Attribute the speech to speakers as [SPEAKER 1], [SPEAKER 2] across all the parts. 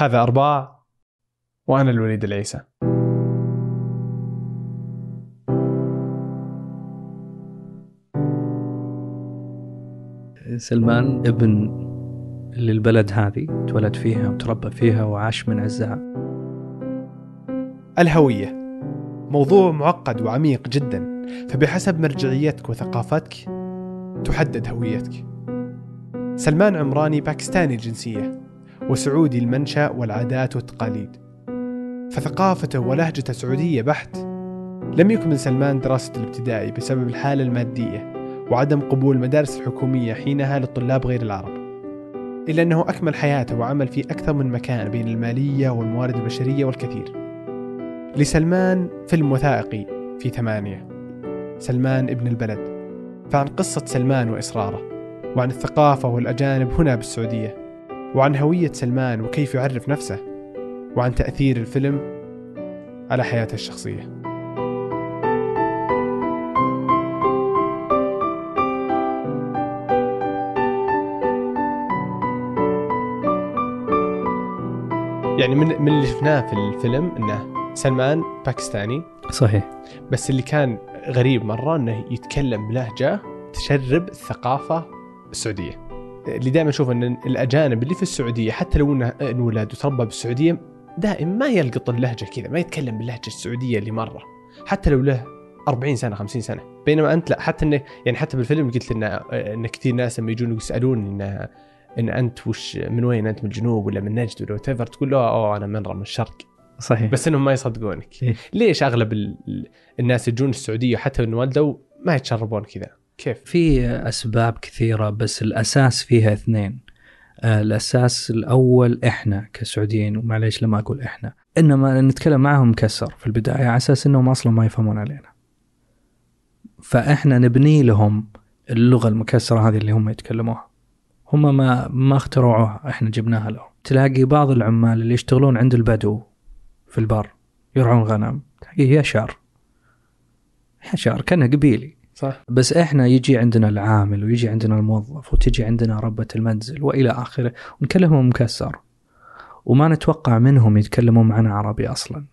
[SPEAKER 1] هذا أرباع وأنا الوليد العيسى.
[SPEAKER 2] سلمان ابن للبلد هذه تولد فيها وتربى فيها وعاش من عزها.
[SPEAKER 1] الهوية. موضوع معقد وعميق جدا. فبحسب مرجعيتك وثقافتك تحدد هويتك. سلمان عمراني باكستاني الجنسية وسعودي المنشأ والعادات والتقاليد. فثقافته ولهجته سعودية بحت لم يكمل سلمان دراسة الابتدائي بسبب الحالة المادية وعدم قبول المدارس الحكومية حينها للطلاب غير العرب إلا أنه أكمل حياته وعمل في أكثر من مكان بين المالية والموارد البشرية والكثير. لسلمان فيلم وثائقي في ثمانية سلمان ابن البلد. فعن قصة سلمان وإصراره وعن الثقافة والأجانب هنا بالسعودية وعن هوية سلمان وكيف يعرف نفسه وعن تأثير الفيلم على حياته الشخصية. يعني من من اللي شفناه في الفيلم إنه سلمان باكستاني
[SPEAKER 2] صحيح.
[SPEAKER 1] بس اللي كان غريب مرة إنه يتكلم بلهجة تشرب الثقافة السعودية. اللي دائما أشوف إن الأجانب اللي في السعودية حتى لو إنه انولد وتربى بالسعودية دائما ما يلقط اللهجة كذا ما يتكلم باللهجة السعودية اللي مرة حتى لو له 40 سنة 50 سنة. بينما أنت لا حتى إنه يعني حتى بالفيلم قلت لنا إن كثير ناس لما يجون يسالون إن إن أنت وش من وين أنت من الجنوب ولا من نجد ولا وات تقول له أوه أنا من من الشرق
[SPEAKER 2] صحيح.
[SPEAKER 1] بس إنهم ما يصدقونك.
[SPEAKER 2] إيه.
[SPEAKER 1] ليش أغلب ال- ال- الناس يجون السعودية حتى ان ولدوا ما يتشربون كذا؟ كيف؟
[SPEAKER 2] في أسباب كثيرة بس الأساس فيها اثنين. آه، الأساس الأول إحنا كسعوديين ومعليش لما أقول إحنا إنما نتكلم معهم مكسر في البداية على أساس إنهم أصلا ما يفهمون علينا. فإحنا نبني لهم اللغة المكسرة هذه اللي هم يتكلموها. هم ما ما اخترعوها إحنا جبناها لهم. تلاقي بعض العمال اللي يشتغلون عند البدو في البر يرعون غنم تلاقيه يشعر يشعر كأنه قبيلي.
[SPEAKER 1] صح؟
[SPEAKER 2] بس إحنا يجي عندنا العامل ويجي عندنا الموظف وتجي عندنا ربة المنزل وإلى آخره ونكلمهم مكسر. وما نتوقع منهم يتكلمون معنا عربي أصلا.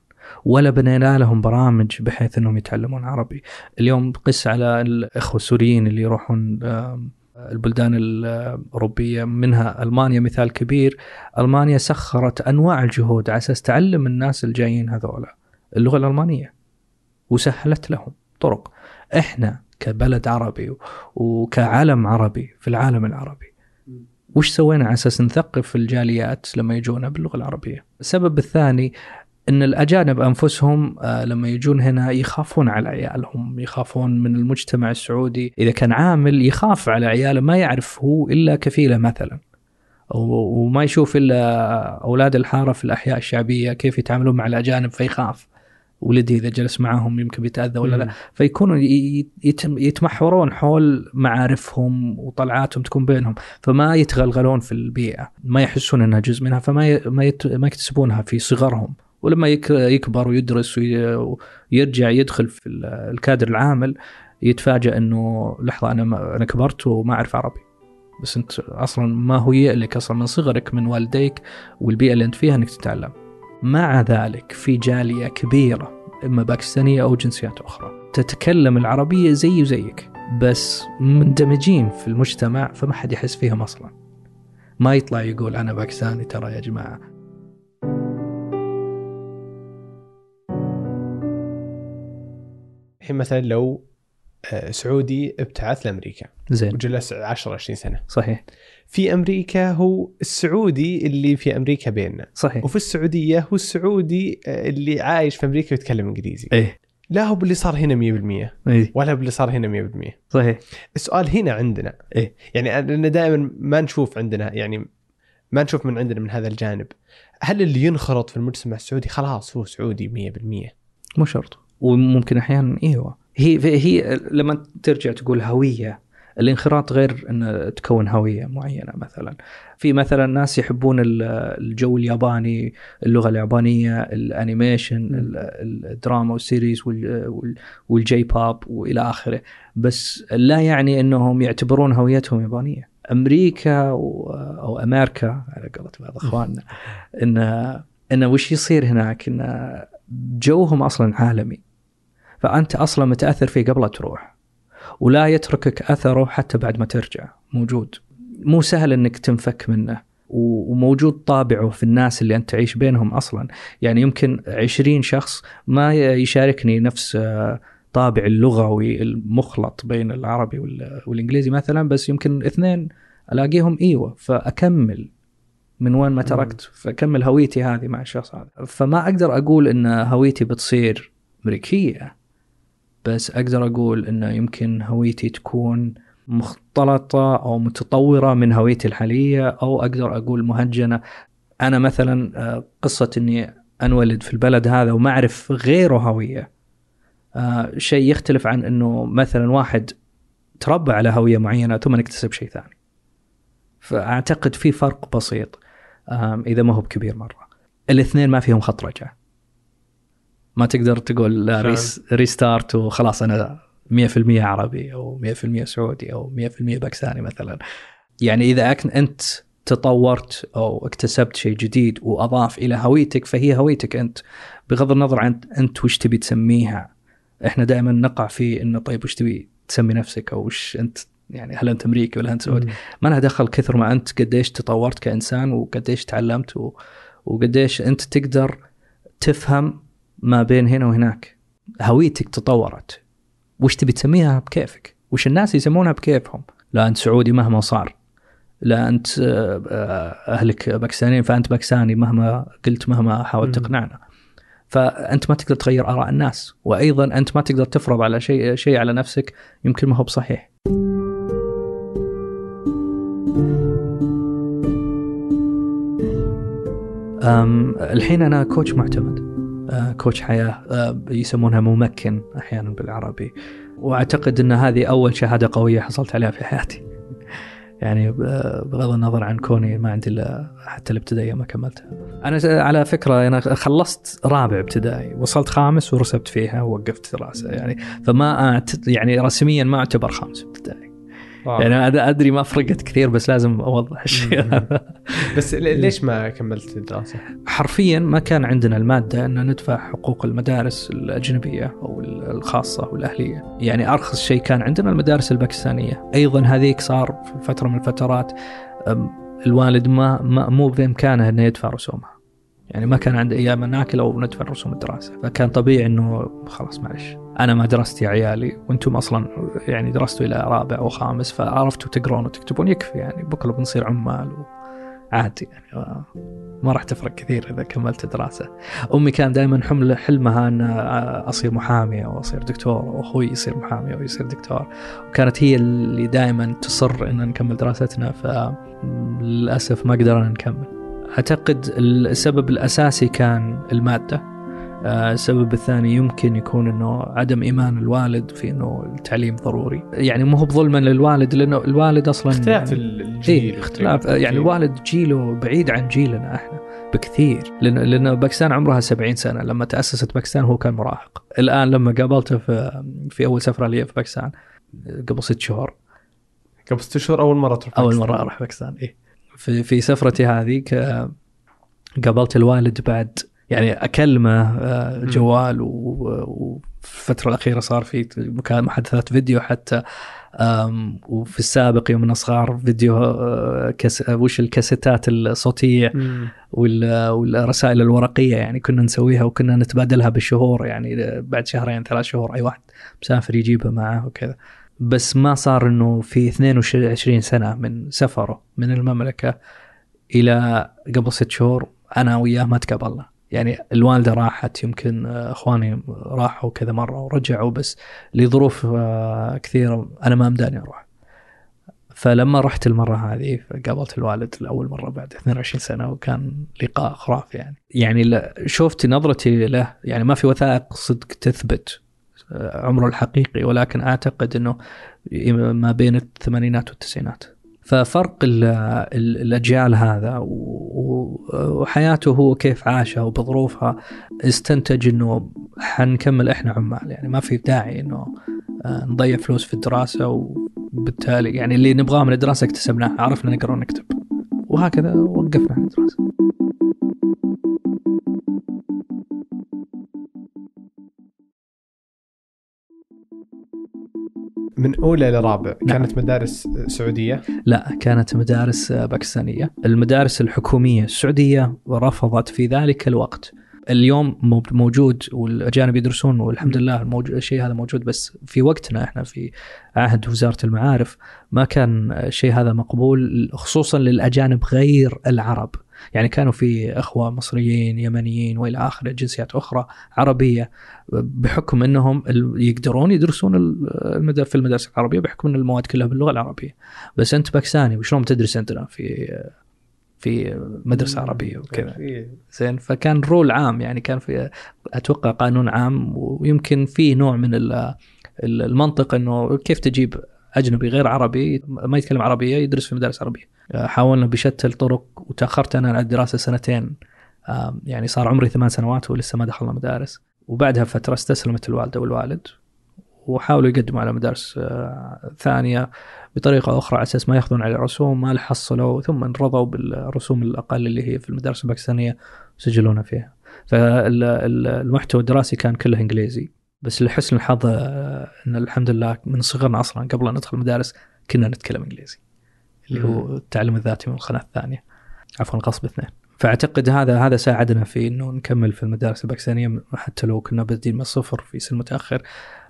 [SPEAKER 2] ولا بنينا لهم برامج بحيث إنهم يتعلمون عربي. اليوم قس على الإخوة السوريين اللي يروحون البلدان الأوروبية منها ألمانيا مثال كبير. ألمانيا سخرت أنواع الجهود على أساس تعلم الناس الجايين هذولا اللغة الألمانية وسهلت لهم طرق. إحنا كبلد عربي وكعلم عربي في العالم العربي وش سوينا على أساس نثقف الجاليات لما يجونا باللغة العربية؟ السبب الثاني إن الأجانب أنفسهم آه، لما يجون هنا يخافون على عيالهم، يخافون من المجتمع السعودي، إذا كان عامل يخاف على عياله ما يعرف هو إلا كفيلة مثلا. وما يشوف إلا أولاد الحارة في الأحياء الشعبية كيف يتعاملون مع الأجانب فيخاف. ولدي إذا جلس معاهم يمكن بيتأذى ولا لا، فيكونوا يتمحورون حول معارفهم وطلعاتهم تكون بينهم فما يتغلغلون في البيئة ما يحسون إنها جزء منها فما ما يكتسبونها في صغرهم. ولما يك- يكبر ويدرس وي- ويرجع يدخل في ال- الكادر العامل يتفاجأ إنه لحظة أنا أنا كبرت وما أعرف عربي. بس انت أصلا ما هو لك أصلا من صغرك من والديك والبيئة اللي أنت فيها إنك تتعلم. مع ذلك في جالية كبيرة إما باكستانية أو جنسيات أخرى. تتكلم العربية زي وزيك بس مندمجين في المجتمع فما حد يحس فيهم أصلا. ما يطلع يقول أنا باكستاني ترى يا جماعة.
[SPEAKER 1] الحين مثلا لو آه، سعودي ابتعث لأمريكا
[SPEAKER 2] زين.
[SPEAKER 1] وجلس 10 20 سنة.
[SPEAKER 2] صحيح.
[SPEAKER 1] في أمريكا هو السعودي اللي في أمريكا بيننا.
[SPEAKER 2] صحيح.
[SPEAKER 1] وفي السعودية هو السعودي آه، اللي عايش في أمريكا ويتكلم إنجليزي.
[SPEAKER 2] إيه.
[SPEAKER 1] لا هو باللي صار هنا 100%
[SPEAKER 2] إيه.
[SPEAKER 1] ولا باللي صار هنا 100%
[SPEAKER 2] صحيح.
[SPEAKER 1] السؤال هنا عندنا.
[SPEAKER 2] إيه.
[SPEAKER 1] يعني لأن دائما ما نشوف عندنا يعني ما نشوف من عندنا من هذا الجانب. هل اللي ينخرط في المجتمع السعودي خلاص هو سعودي 100%
[SPEAKER 2] مو شرط. وممكن أحيانا أيوه هي هي لما ترجع تقول هوية الانخراط غير إن تكون هوية معينة مثلا. في مثلا ناس يحبون ال- الجو الياباني اللغة اليابانية ال animation ال- الدراما وال series وال- وال- وال J-pop وإلى آخره. بس لا يعني إنهم يعتبرون هويتهم يابانية. أمريكا أو أمريكا على قولة بعض إخواننا ان إن وش يصير هناك؟ إن جوهم أصلا عالمي. فأنت أصلا متأثر فيه قبل تروح. ولا يتركك أثره حتى بعد ما ترجع. موجود. مو سهل إنك تنفك منه. وموجود طابعه في الناس اللي أنت تعيش بينهم أصلا. يعني يمكن عشرين شخص ما يشاركني نفس آه، طابع اللغوي المخلط بين العربي وال- والإنجليزي مثلا بس يمكن اثنين ألاقيهم. إيوه. فأكمل من وين ما تركت. فأكمل هويتي هذه مع الشخص هذا. فما أقدر أقول إن هويتي بتصير أمريكية. بس أقدر أقول انه يمكن هويتي تكون مختلطة أو متطورة من هويتي الحالية أو أقدر أقول مهجنة. أنا مثلا آه، قصة إني أنولد في البلد هذا وما أعرف غيره هوية. آه، شيء يختلف عن إنه مثلا واحد تربى على هوية معينة ثم اكتسب شيء ثاني. فأعتقد في فرق بسيط إذا ما هو بكبير مرة. الاثنين ما فيهم خط رجعه ما تقدر تقول لا. res- restart وخلاص أنا 100% عربي أو 100% سعودي أو 100% باكستاني مثلا. يعني إذا أنت تطورت أو اكتسبت شيء جديد وأضاف إلى هويتك فهي هويتك أنت. بغض النظر عن أنت وش تبي تسميها. إحنا دائما نقع في إنه طيب وش تبي تسمي نفسك أو وش أنت يعني هل أنت أمريكي ولا أنت سعودي؟ ما لها دخل كثر ما أنت قديش تطورت كإنسان وقديش تعلمت و... وقديش أنت تقدر تفهم ما بين هنا وهناك. هويتك تطورت. وش تبي تسميها بكيفك؟ وش الناس يسمونها بكيفهم؟ لا أنت سعودي مهما صار. لا أنت آه، آه، أهلك باكستانيين فأنت باكستاني مهما قلت مهما حاولت. تقنعنا. فأنت ما تقدر تغير آراء الناس. وأيضا أنت ما تقدر تفرض على شيء شيء على نفسك يمكن ما هو بصحيح. الحين أنا كوتش معتمد. كوتش حياة أه، يسمونها ممكن أحيانا بالعربي. وأعتقد إن هذه أول شهادة قوية حصلت عليها في حياتي. يعني ب- بغض النظر عن كوني ما عندي إلا حتى الابتدائية ما كملتها. أنا على فكرة أنا خلصت رابع ابتدائي. وصلت خامس ورسبت فيها ووقفت دراسة يعني. فما أعت... يعني رسميا ما أعتبر خامس ابتدائي.
[SPEAKER 1] واو.
[SPEAKER 2] يعني أنا أدري ما فرقت كثير بس لازم أوضح الشيء. هذا
[SPEAKER 1] بس ليش ما كملت الدراسة؟
[SPEAKER 2] حرفيا ما كان عندنا المادة أن ندفع حقوق المدارس الأجنبية أو الخاصة والأهلية يعني أرخص شيء كان عندنا المدارس الباكستانية أيضا هذيك صار في فترة من الفترات الوالد ما, ما مو بإمكانه أنه يدفع رسومها يعني ما كان عنده أيام ناكل أو ندفع رسوم الدراسة فكان طبيعي أنه خلاص معلش أنا ما درست يا عيالي وأنتم أصلا يعني درستوا إلى رابع وخامس فعرفتوا تقرون وتكتبون يكفي يعني بكرة بنصير عمال وعادي يعني ما راح تفرق كثير إذا كملت دراسة. أمي كان دائما حمل حلمها إن أصير محامي أو أصير دكتور واخوي يصير محامي أو يصير دكتور وكانت هي اللي دائما تصر إن نكمل دراستنا فللأسف ما قدرنا نكمل. أعتقد السبب الأساسي كان المادة. آه، السبب الثاني يمكن يكون إنه عدم إيمان الوالد في إنه التعليم ضروري، يعني مو هو بظلما للوالد لأنه الوالد أصلا
[SPEAKER 1] اختلاف
[SPEAKER 2] يعني
[SPEAKER 1] الجيل
[SPEAKER 2] إيه اختلاف. يعني الوالد جيله بعيد عن جيلنا إحنا بكثير لأن لأن باكستان عمرها 70 سنة. لما تأسست باكستان هو كان مراهق. الآن لما قابلته في في أول سفرة لي في باكستان قبل ست شهور.
[SPEAKER 1] قبل ست شهور أول مرة تروح
[SPEAKER 2] أول
[SPEAKER 1] باكستان.
[SPEAKER 2] مرة أروح باكستان إيه. في في سفرتي هذه قابلت الوالد بعد يعني أكلمه آه،. جوال و- و- وفي الفترة الأخيرة صار في مكان محادثات فيديو حتى وفي السابق يوم صغار فيديو آه، كس وش الكاسيتات الصوتية والرسائل الورقية يعني كنا نسويها وكنا نتبادلها بالشهور يعني بعد شهرين ثلاث شهور أي واحد مسافر يجيبها معه وكذا بس ما صار إنه في 22 سنة من سفره من المملكة إلى قبل ست شهور أنا وياه ما تقابلنا. يعني الوالدة راحت يمكن إخواني راحوا كذا مرة ورجعوا بس لظروف آه، كثيرة أنا ما مداني أروح. فلما رحت المرة هذه قابلت الوالد لأول مرة بعد 22 سنة وكان لقاء خرافي يعني. يعني شفت نظرتي له يعني ما في وثائق صدق تثبت عمره الحقيقي ولكن أعتقد إنه ما بين الثمانينات والتسعينات. ففرق ال ال الأجيال هذا وحياته هو كيف عاشها وبظروفها استنتج إنه حنكمل إحنا عمال. يعني ما في داعي إنه آه، نضيع فلوس في الدراسة بالتالي يعني اللي نبغاه من الدراسة اكتسبناه عرفنا نقرا ونكتب وهكذا وقفنا عن الدراسة.
[SPEAKER 1] من أولى لرابع
[SPEAKER 2] نعم.
[SPEAKER 1] كانت مدارس سعودية؟
[SPEAKER 2] لا كانت مدارس باكستانية. المدارس الحكومية السعودية رفضت في ذلك الوقت. اليوم مو- موجود والأجانب يدرسون والحمد لله الشيء هذا موجود بس في وقتنا إحنا في عهد وزارة المعارف ما كان الشيء هذا مقبول خصوصا للأجانب غير العرب. يعني كانوا في أخوة مصريين يمنيين وإلى آخره جنسيات أخرى عربية بحكم أنهم ال- يقدرون يدرسون في المدارس العربية بحكم أن المواد كلها باللغة العربية. بس أنت باكستاني وشلون بتدرس عندنا في في مدرسة عربية وكذا؟
[SPEAKER 1] إيه.
[SPEAKER 2] زين فكان رول عام يعني كان في أتوقع قانون عام ويمكن في نوع من ال- ال- المنطق إنه كيف تجيب أجنبي غير عربي ما يتكلم عربية يدرس في مدارس عربية. حاولنا بشتى الطرق وتأخرت أنا عن الدراسة سنتين. يعني صار عمري ثمان سنوات ولسه ما دخلنا مدارس. وبعدها فترة استسلمت الوالدة والوالد وحاولوا يقدموا على مدارس آه، ثانية بطريقة أخرى على أساس ما يأخذون على رسوم ما حصلوا ثم رضوا بالرسوم الأقل اللي هي في المدارس الباكستانية وسجلونا فيها. فالمحتوى الدراسي كان كله إنجليزي. بس لحسن الحظ آه، إن الحمد لله من صغرنا أصلا قبل أن ندخل المدارس كنا نتكلم إنجليزي اللي هو التعلم الذاتي من القناة الثانية عفوا قصب اثنين فأعتقد هذا هذا ساعدنا في إنه نكمل في المدارس الباكستانية حتى لو كنا بادين من الصفر في سن متأخر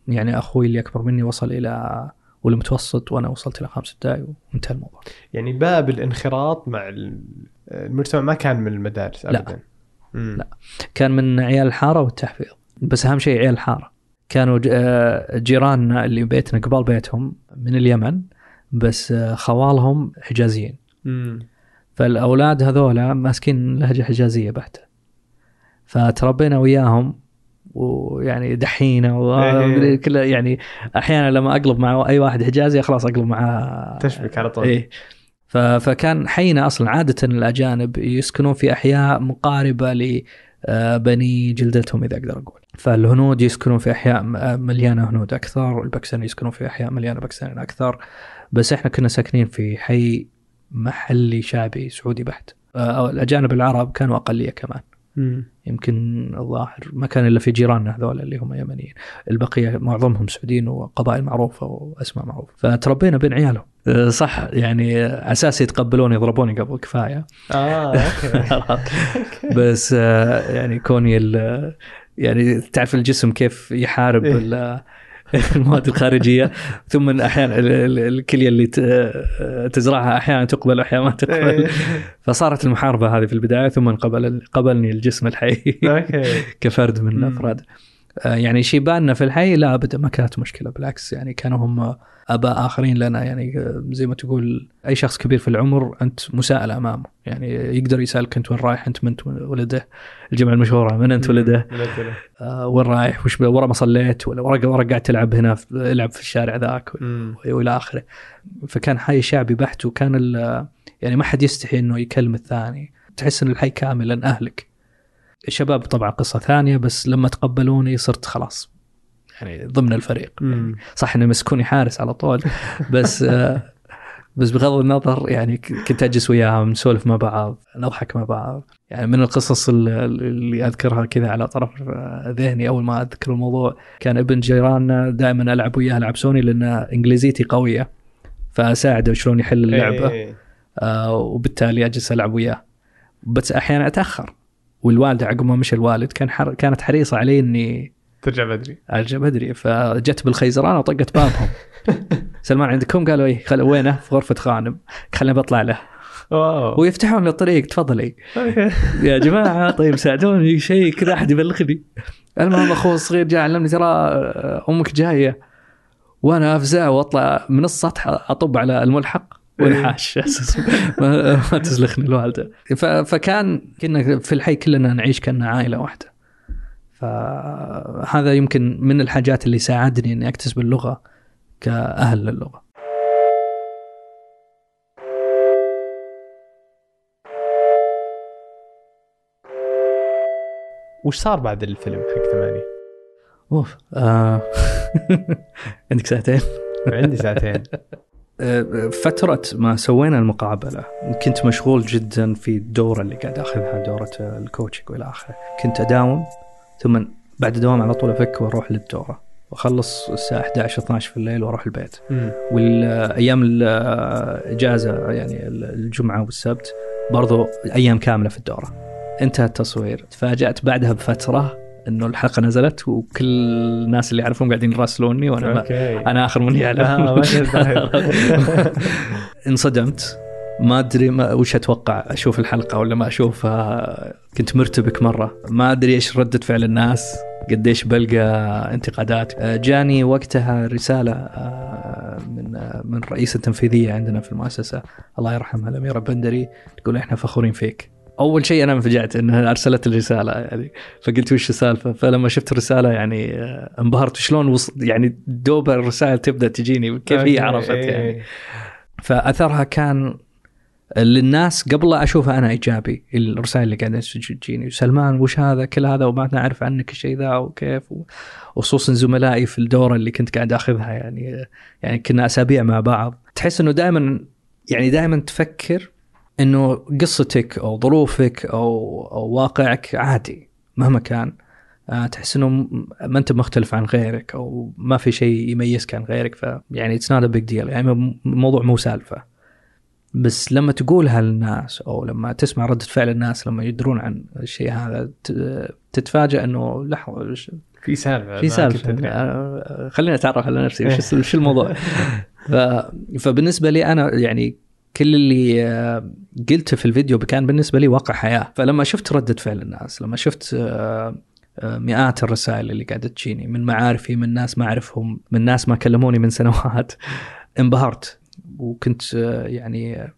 [SPEAKER 2] يعني أخوي اللي أكبر مني وصل إلى والمتوسط وأنا وصلت إلى خامس ابتدائي وانتهى الموضوع.
[SPEAKER 1] يعني باب الانخراط مع ال- المجتمع ما كان من المدارس
[SPEAKER 2] لا.
[SPEAKER 1] ابدا مم.
[SPEAKER 2] لا. كان من عيال الحارة والتحفيظ بس أهم شيء عيال الحارة كانوا آه، جيراننا اللي بيتنا قبال بيتهم من اليمن بس آه، خوالهم حجازيين
[SPEAKER 1] مم.
[SPEAKER 2] فالأولاد هذولا ماسكين لهجة حجازية بحتة فتربينا وياهم ويعني دحينا
[SPEAKER 1] إيه.
[SPEAKER 2] وكله يعني أحيانا لما أقلب مع أي واحد حجازي خلاص أقلب معاه
[SPEAKER 1] تشبك على طول
[SPEAKER 2] ف- فكان حينا أصلا عادة الأجانب يسكنون في أحياء مقاربة لبني جلدتهم إذا أقدر أقول. فالهنود يسكنون في أحياء م- مليانة هنود أكثر الباكستانيين يسكنون في أحياء مليانة باكستانيين أكثر. بس إحنا كنا ساكنين في حي محلي شعبي سعودي بحت. آه، الأجانب العرب كانوا أقلية كمان.
[SPEAKER 1] مم.
[SPEAKER 2] يمكن الظاهر ما كان إلا في جيراننا هذول اللي هم يمنيين. البقية معظمهم سعوديين وقبائل معروفة وأسماء معروفة. فتربينا بين عيالهم. أه، صح. يعني أساس يتقبلون يضربوني قبل كفاية.
[SPEAKER 1] آه أوكي.
[SPEAKER 2] بس أه، يعني كوني يعني تعرف الجسم كيف يحارب
[SPEAKER 1] إيه.
[SPEAKER 2] ال- المواد الخارجية ثم أحيانا ال- ال- الكلية اللي تزرعها أحيانا تقبل واحيانا ما تقبل
[SPEAKER 1] إيه.
[SPEAKER 2] فصارت المحاربة هذه في البداية ثم قبل قبلني الجسم الحي كفرد من
[SPEAKER 1] مم.
[SPEAKER 2] آه، يعني شيباننا في الحي لا ابدا ما كانت مشكلة. بالعكس يعني كانوا هم آباء آخرين لنا. يعني آه، زي ما تقول أي شخص كبير في العمر أنت مساءل أمامه. يعني يقدر يسألك أنت وين رايح أنت من أنت ولده الجمله المشهورة من أنت ولده. آه، وين رايح وش ورا ما صليت ولا ورا ورا قاعد تلعب هنا ألعب في الشارع ذاك. وإلى آخره. فكان حي شعبي بحت وكان يعني ما حد يستحي إنه يكلم الثاني. تحس إن الحي كاملا أهلك. الشباب طبعا قصة ثانية بس لما تقبلوني صرت خلاص يعني ضمن الفريق.
[SPEAKER 1] مم.
[SPEAKER 2] صح انه مسكوني حارس على طول بس آه، بس بغض النظر يعني كنت أجلس وياهم نسولف مع بعض نضحك مع بعض. يعني من القصص ال- اللي أذكرها كذا على طرف آه، ذهني أول ما أذكر الموضوع كان ابن جيراننا دائما ألعب وياه ألعب سوني لأن إنجليزيتي قوية فأساعده شلون يحل اللعبة.
[SPEAKER 1] إيه.
[SPEAKER 2] آه وبالتالي أجلس ألعب وياه. بس أحيانا أتأخر. والوالده عقب ما مشى الوالد كان حر... كانت حريصة علي إني
[SPEAKER 1] ترجع بدري.
[SPEAKER 2] أرجع بدري. فجت بالخيزران وطقت بابهم. سلمان عندكم؟ قالوا إيه. خل... وينه؟ في غرفة خانم. خليني بطلع له.
[SPEAKER 1] واو.
[SPEAKER 2] ويفتحون له الطريق. تفضلي. يا جماعة طيب ساعدوني. شيء كذا أحد يبلغني؟ المهم أخوه الصغير جاء علمني ترى أمك جاية. وأنا أفزع وأطلع من السطح أطب على الملحق. وانحاش أساس ما ما تسلخني الوالدة. ف- فكان كنا في الحي كلنا نعيش كنا عائلة واحدة. فهذا يمكن من الحاجات اللي ساعدني إني أكتسب اللغة كأهل للغة.
[SPEAKER 1] وش صار بعد الفيلم حق ثمانية؟
[SPEAKER 2] أوف آه. عندك ساعتين.
[SPEAKER 1] عندي ساعتين.
[SPEAKER 2] فترة ما سوينا المقابلة كنت مشغول جدا في الدورة اللي قاعد أخذها دورة الكوتشنج وإلى آخره، كنت أداوم ثم بعد الدوام على طول أفك وأروح للدورة وأخلص الساعة 11 12 في الليل وأروح البيت. والأيام الإجازة يعني الجمعة والسبت برضو أيام كاملة في الدورة. انتهى التصوير، تفاجأت بعدها بفترة إنه الحلقة نزلت وكل الناس اللي اعرفهم قاعدين يراسلوني وأنا ما أنا آخر من يعلم انصدمت. ما أدري ما وش أتوقع أشوف الحلقة ولا ما أشوفها. كنت مرتبك مرة. ما أدري إيش ردة فعل الناس. قديش بلقى انتقادات. آه، جاني وقتها رسالة آه، من آه، من الرئيسه التنفيذية عندنا في المؤسسة. الله يرحمها الأميرة بندري تقول إحنا فخورين فيك. أول شيء أنا انفجعت انها أرسلت الرسالة يعني فقلت وش السالفة؟ فلما شفت الرسالة يعني آه، انبهرت شلون وص... يعني دوب الرسائل تبدأ تجيني كيف هي عرفت يعني. فأثرها كان للناس قبل لا أشوفها أنا إيجابي الرسائل اللي قاعدة تجيني. سلمان وش هذا؟ كل هذا وما نعرف عنك الشيء ذا وكيف. وخصوصا زملائي في الدورة اللي كنت قاعد آخذها يعني يعني كنا أسابيع مع بعض. تحس إنه دائما يعني دائما تفكر إنه قصتك أو ظروفك أو أو واقعك عادي مهما كان. آه، تحس إنه ما أنت مختلف عن غيرك أو ما في شيء يميزك عن غيرك ف يعني it's not big deal يعني الموضوع مو سالفه بس لما تقولها للناس أو لما تسمع ردة فعل الناس لما يدرون عن الشيء هذا تتفاجئ إنه لحظه
[SPEAKER 1] في سالفه
[SPEAKER 2] في سالفه آه، خليني أتعرف على نفسي وش الموضوع؟ فبالنسبة لي أنا يعني كل اللي آه، قلته في الفيديو كان بالنسبة لي واقع حياة. فلما شفت ردة فعل الناس لما شفت آه، آه، مئات الرسائل اللي قاعدة تجيني من معارفي من ناس ما أعرفهم من ناس ما كلموني من سنوات انبهرت. وكنت يعني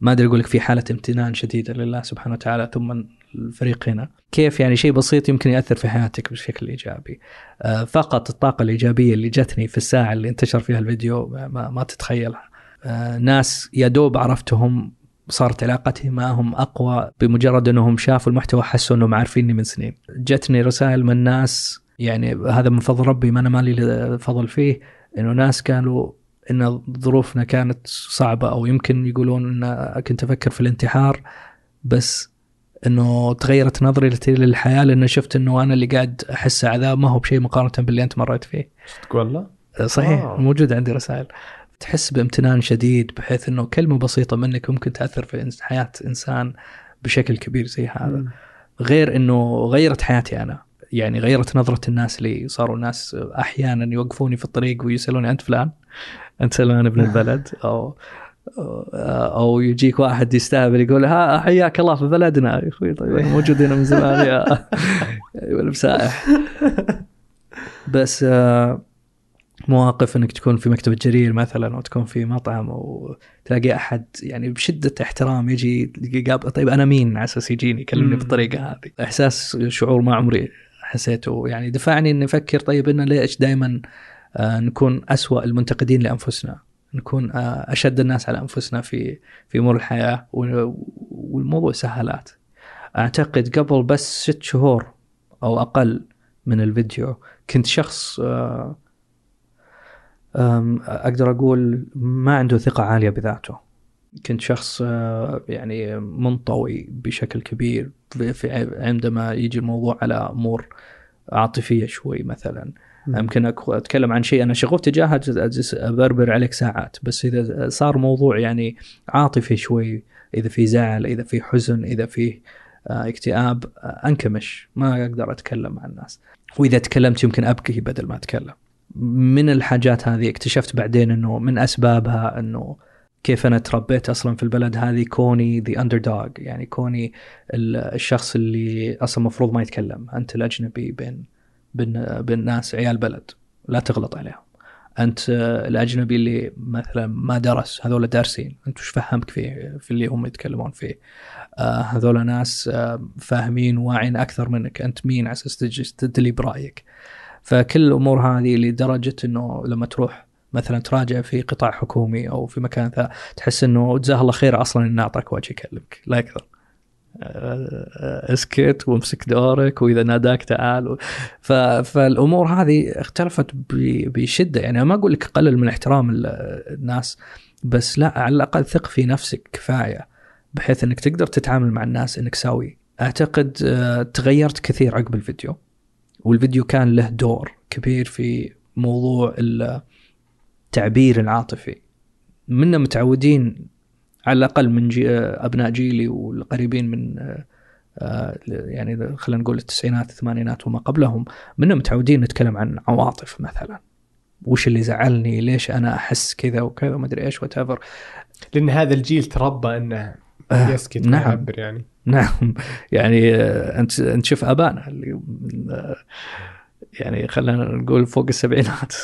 [SPEAKER 2] ما أدري أقول لك في حالة امتنان شديدة لله سبحانه وتعالى ثم الفريق هنا كيف يعني شيء بسيط يمكن يأثر في حياتك بشكل إيجابي. فقط الطاقة الإيجابية اللي جتني في الساعة اللي انتشر فيها الفيديو ما, ما تتخيلها. ناس يا دوب عرفتهم صارت علاقتي معهم أقوى بمجرد أنهم شافوا المحتوى حسوا أنهم عارفيني من سنين. جتني رسائل من ناس يعني هذا من فضل ربي ما أنا مالي فضل فيه إنه ناس قالوا إن ظروفنا كانت صعبة أو يمكن يقولون إن كنت أفكر في الانتحار بس إنه تغيرت نظرتي للحياة لأن شفت إنه أنا اللي قاعد أحس عذاب ما هو بشيء مقارنة باللي أنت مريت فيه.
[SPEAKER 1] والله؟
[SPEAKER 2] صحيح آه. موجود عندي رسائل. تحس بامتنان شديد بحيث إنه كلمة بسيطة منك ممكن تأثر في حياة إنسان بشكل كبير زي هذا. غير إنه غيرت حياتي أنا يعني غيرت نظرة الناس لي. صاروا الناس أحيانا يوقفوني في الطريق ويسألوني انت فلان انت سلمان ابن البلد أو أو يجيك واحد يستهبل يقول ها حياك الله في بلدنا. يا أخوي طيب موجود هنا من زمان يا بسائح بس آه مواقف انك تكون في مكتبه جرير مثلا أو تكون في مطعم وتلاقي أحد يعني بشدة احترام يجي يقابل طيب أنا مين؟ على أساس يجيني يكلمني بالطريقة هذه. إحساس شعور ما عمري حسيته. يعني دفعني إني أفكر طيب ان ليش دائما آه، نكون أسوأ المنتقدين لأنفسنا؟ نكون آه، أشد الناس على أنفسنا في في امور الحياة والموضوع سهلات. أعتقد قبل بس ست شهور أو أقل من الفيديو كنت شخص آه، أقدر أقول ما عنده ثقة عالية بذاته. كنت شخص أه، يعني منطوي بشكل كبير في عندما يجي الموضوع على امور عاطفية شوي مثلا. يمكن أتكلم عن شيء أنا شغوف تجاهه أبربر عليك ساعات. بس إذا صار موضوع يعني عاطفي شوي إذا في زعل إذا في حزن إذا في أه، اكتئاب أه، أنكمش. ما أقدر أتكلم مع الناس. وإذا تكلمت يمكن أبكي بدل ما أتكلم. من الحاجات هذه اكتشفت بعدين إنه من أسبابها إنه كيف أنا تربيت أصلا في البلد هذه كوني the underdog يعني كوني الشخص اللي أصلا المفروض ما يتكلم أنت الأجنبي بين بين بين ناس عيال بلد لا تغلط عليهم. أنت الأجنبي اللي مثلا ما درس هذول دارسين أنت وش فهمك في في اللي هم يتكلمون فيه؟ آه هذول ناس آه فاهمين واعين أكثر منك أنت مين على أساس تدلي برأيك؟ فكل الأمور هذه لدرجة إنه لما تروح مثلا تراجع في قطاع حكومي أو في مكان ذا تحس إنه جزاه الله خير أصلا إنه أعطاك وجه يكلمك لا أكثر آه، اسكت وامسك دورك وإذا ناداك تعال. فالأمور هذه اختلفت. بشدة يعني ما أقول لك قلل من احترام الناس بس لا على الأقل ثق في نفسك كفاية بحيث إنك تقدر تتعامل مع الناس إنك سوي أعتقد آه، تغيرت كثير عقب الفيديو والفيديو كان له دور كبير في موضوع التعبير العاطفي. منا متعودين على الأقل من جي أبناء جيلي والقريبين من آه، يعني خلينا نقول التسعينات الثمانينات وما قبلهم منا متعودين نتكلم عن عواطف مثلا. وش اللي زعلني؟ ليش أنا أحس كذا وكذا؟ ما أدري إيش وات
[SPEAKER 1] لأن هذا الجيل تربى إنه آه، يسكت نعم. يعبر يعني.
[SPEAKER 2] نعم. يعني آه، أنت أنت شوف أبانا اللي يعني خلينا نقول فوق السبعينات.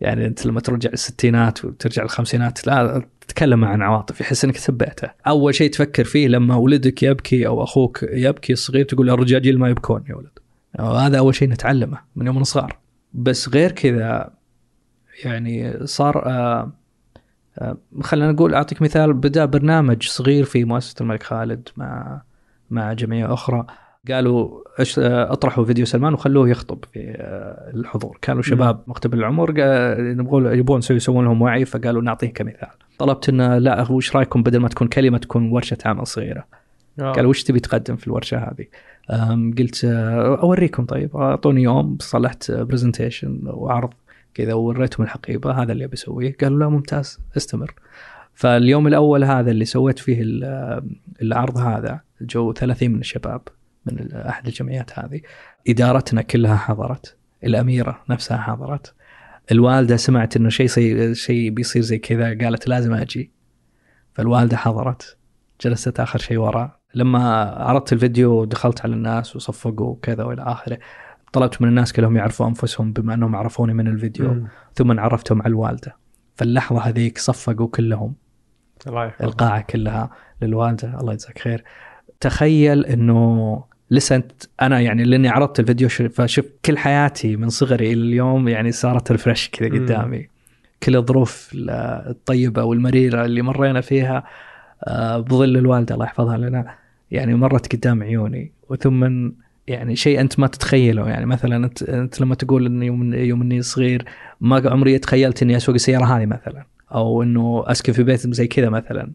[SPEAKER 2] يعني أنت لما ترجع الستينات وترجع الخمسينات لا تتكلم عن عواطف يحس إنك ثبيته أول شيء تفكر فيه لما ولدك يبكي أو أخوك يبكي صغير تقول الرجاجيل ما يبكون يا ولد. هذا أول شيء نتعلمه من يوم صغار. بس غير كذا يعني صار آه آه خلينا نقول أعطيك مثال. بدأ برنامج صغير في مؤسسة الملك خالد مع مع جمعية أخرى. قالوا أطرحوا فيديو سلمان وخلوه يخطب في آه، الحضور. كانوا شباب مقتبل العمر نبغوا يبون يسوون لهم وعي فقالوا نعطيه كمثال طلبت إنه لا وش رأيكم بدل ما تكون كلمة تكون ورشة عمل صغيرة؟ آه. قال وش تبي تقدم في الورشة هذه؟ قلت آه، أوريكم. طيب أعطوني يوم صلحت presentation وعرض كذا ووريتهم الحقيبة هذا اللي بسويه قالوا لا ممتاز استمر. فاليوم الأول هذا اللي سويت فيه العرض هذا جو 30 من الشباب من أحد الجمعيات هذه. إدارتنا كلها حضرت الأميرة نفسها حضرت. الوالدة سمعت إنه شيء شيء شيء بيصير زي كذا قالت لازم أجي. فالوالدة حضرت جلست آخر شيء وراء. لما عرضت الفيديو دخلت على الناس وصفقوا وكذا وإلى آخره. طلبت من الناس كلهم يعرفوا أنفسهم بما أنهم عرفوني من الفيديو. م. ثم عرفتهم على الوالدة. فاللحظة هذيك صفقوا كلهم. الله القاعة كلها للوالدة. الله يجزاك خير. تخيل إنه لسه انت أنا يعني لأني عرضت الفيديو فشوف كل حياتي من صغري إلى اليوم يعني صارت ريفرش كذا قدامي. كل الظروف الطيبة والمريرة اللي مرينا فيها آه، بظل الوالدة. الله يحفظها لنا. يعني مرت قدام عيوني. وثم يعني شيء أنت ما تتخيله. يعني مثلا أنت أنت لما تقول اني يوم يوم إني صغير ما عمري تخيلت إني أسوق السيارة هذه مثلا أو إنه أسكن في بيت زي كذا مثلا.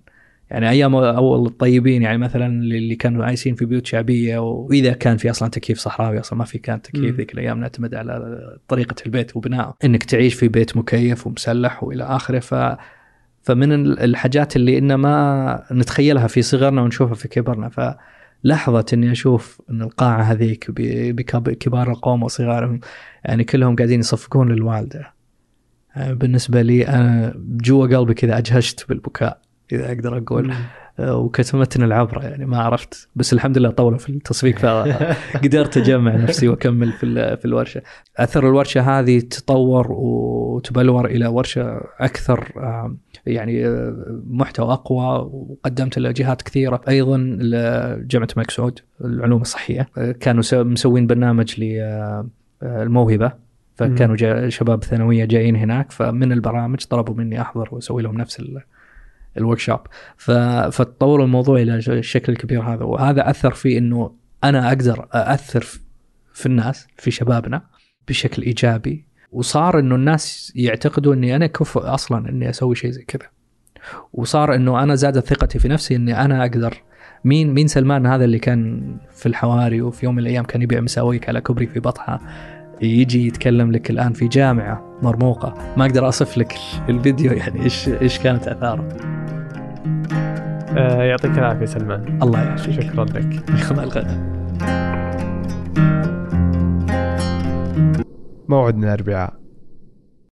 [SPEAKER 2] يعني أيام أول الطيبين يعني مثلا اللي كانوا عايشين في بيوت شعبية وإذا كان في أصلا تكييف صحراوي أصلا ما في كان تكييف ذيك الأيام نعتمد على طريقة البيت وبناء إنك تعيش في بيت مكيف ومسلح وإلى آخره. ف فمن الحاجات اللي إن ما نتخيلها في صغرنا ونشوفها في كبرنا. فلحظة إني أشوف إن القاعة هذيك بكبار القوم وصغارهم يعني كلهم قاعدين يصفقون للوالدة. بالنسبة لي أنا جوا قلبي كذا أجهشت بالبكاء إذا أقدر أقول. آه، وكتمتني العبرة يعني ما عرفت. بس الحمد لله طولوا في التصفيق فقدرت أجمع نفسي وأكمل في في الورشة. أثر الورشة هذه تطور وتبلور إلى ورشة أكثر يعني آه، محتوى أقوى وقدمت لجهات كثيرة. أيضا لجامعة الملك سعود العلوم الصحية. آه، كانوا مسوين برنامج للموهبه فكانوا شباب ثانوية جايين هناك فمن البرامج طلبوا مني أحضر وأسوي لهم نفس ال workshop فتطوروا الموضوع إلى الشكل الكبير هذا. وهذا أثر في إنه أنا أقدر أأثر في الناس في شبابنا بشكل إيجابي. وصار إنه الناس يعتقدوا إني أنا كفؤ أصلا إني أسوي شيء زي كذا. وصار إنه أنا زادت ثقتي في نفسي إني أنا أقدر. مين مين سلمان هذا اللي كان في الحواري وفي يوم من الأيام كان يبيع مساويك على كوبري في بطحة؟ يجي يتكلم لك الآن في جامعة مرموقة. ما أقدر أصف لك الفيديو يعني إيش إيش كانت آثاره.
[SPEAKER 1] آه يعطيك العافية سلمان.
[SPEAKER 2] الله يعافيك.
[SPEAKER 1] شكرا لك.
[SPEAKER 2] مع الغد
[SPEAKER 1] موعدنا الاربعاء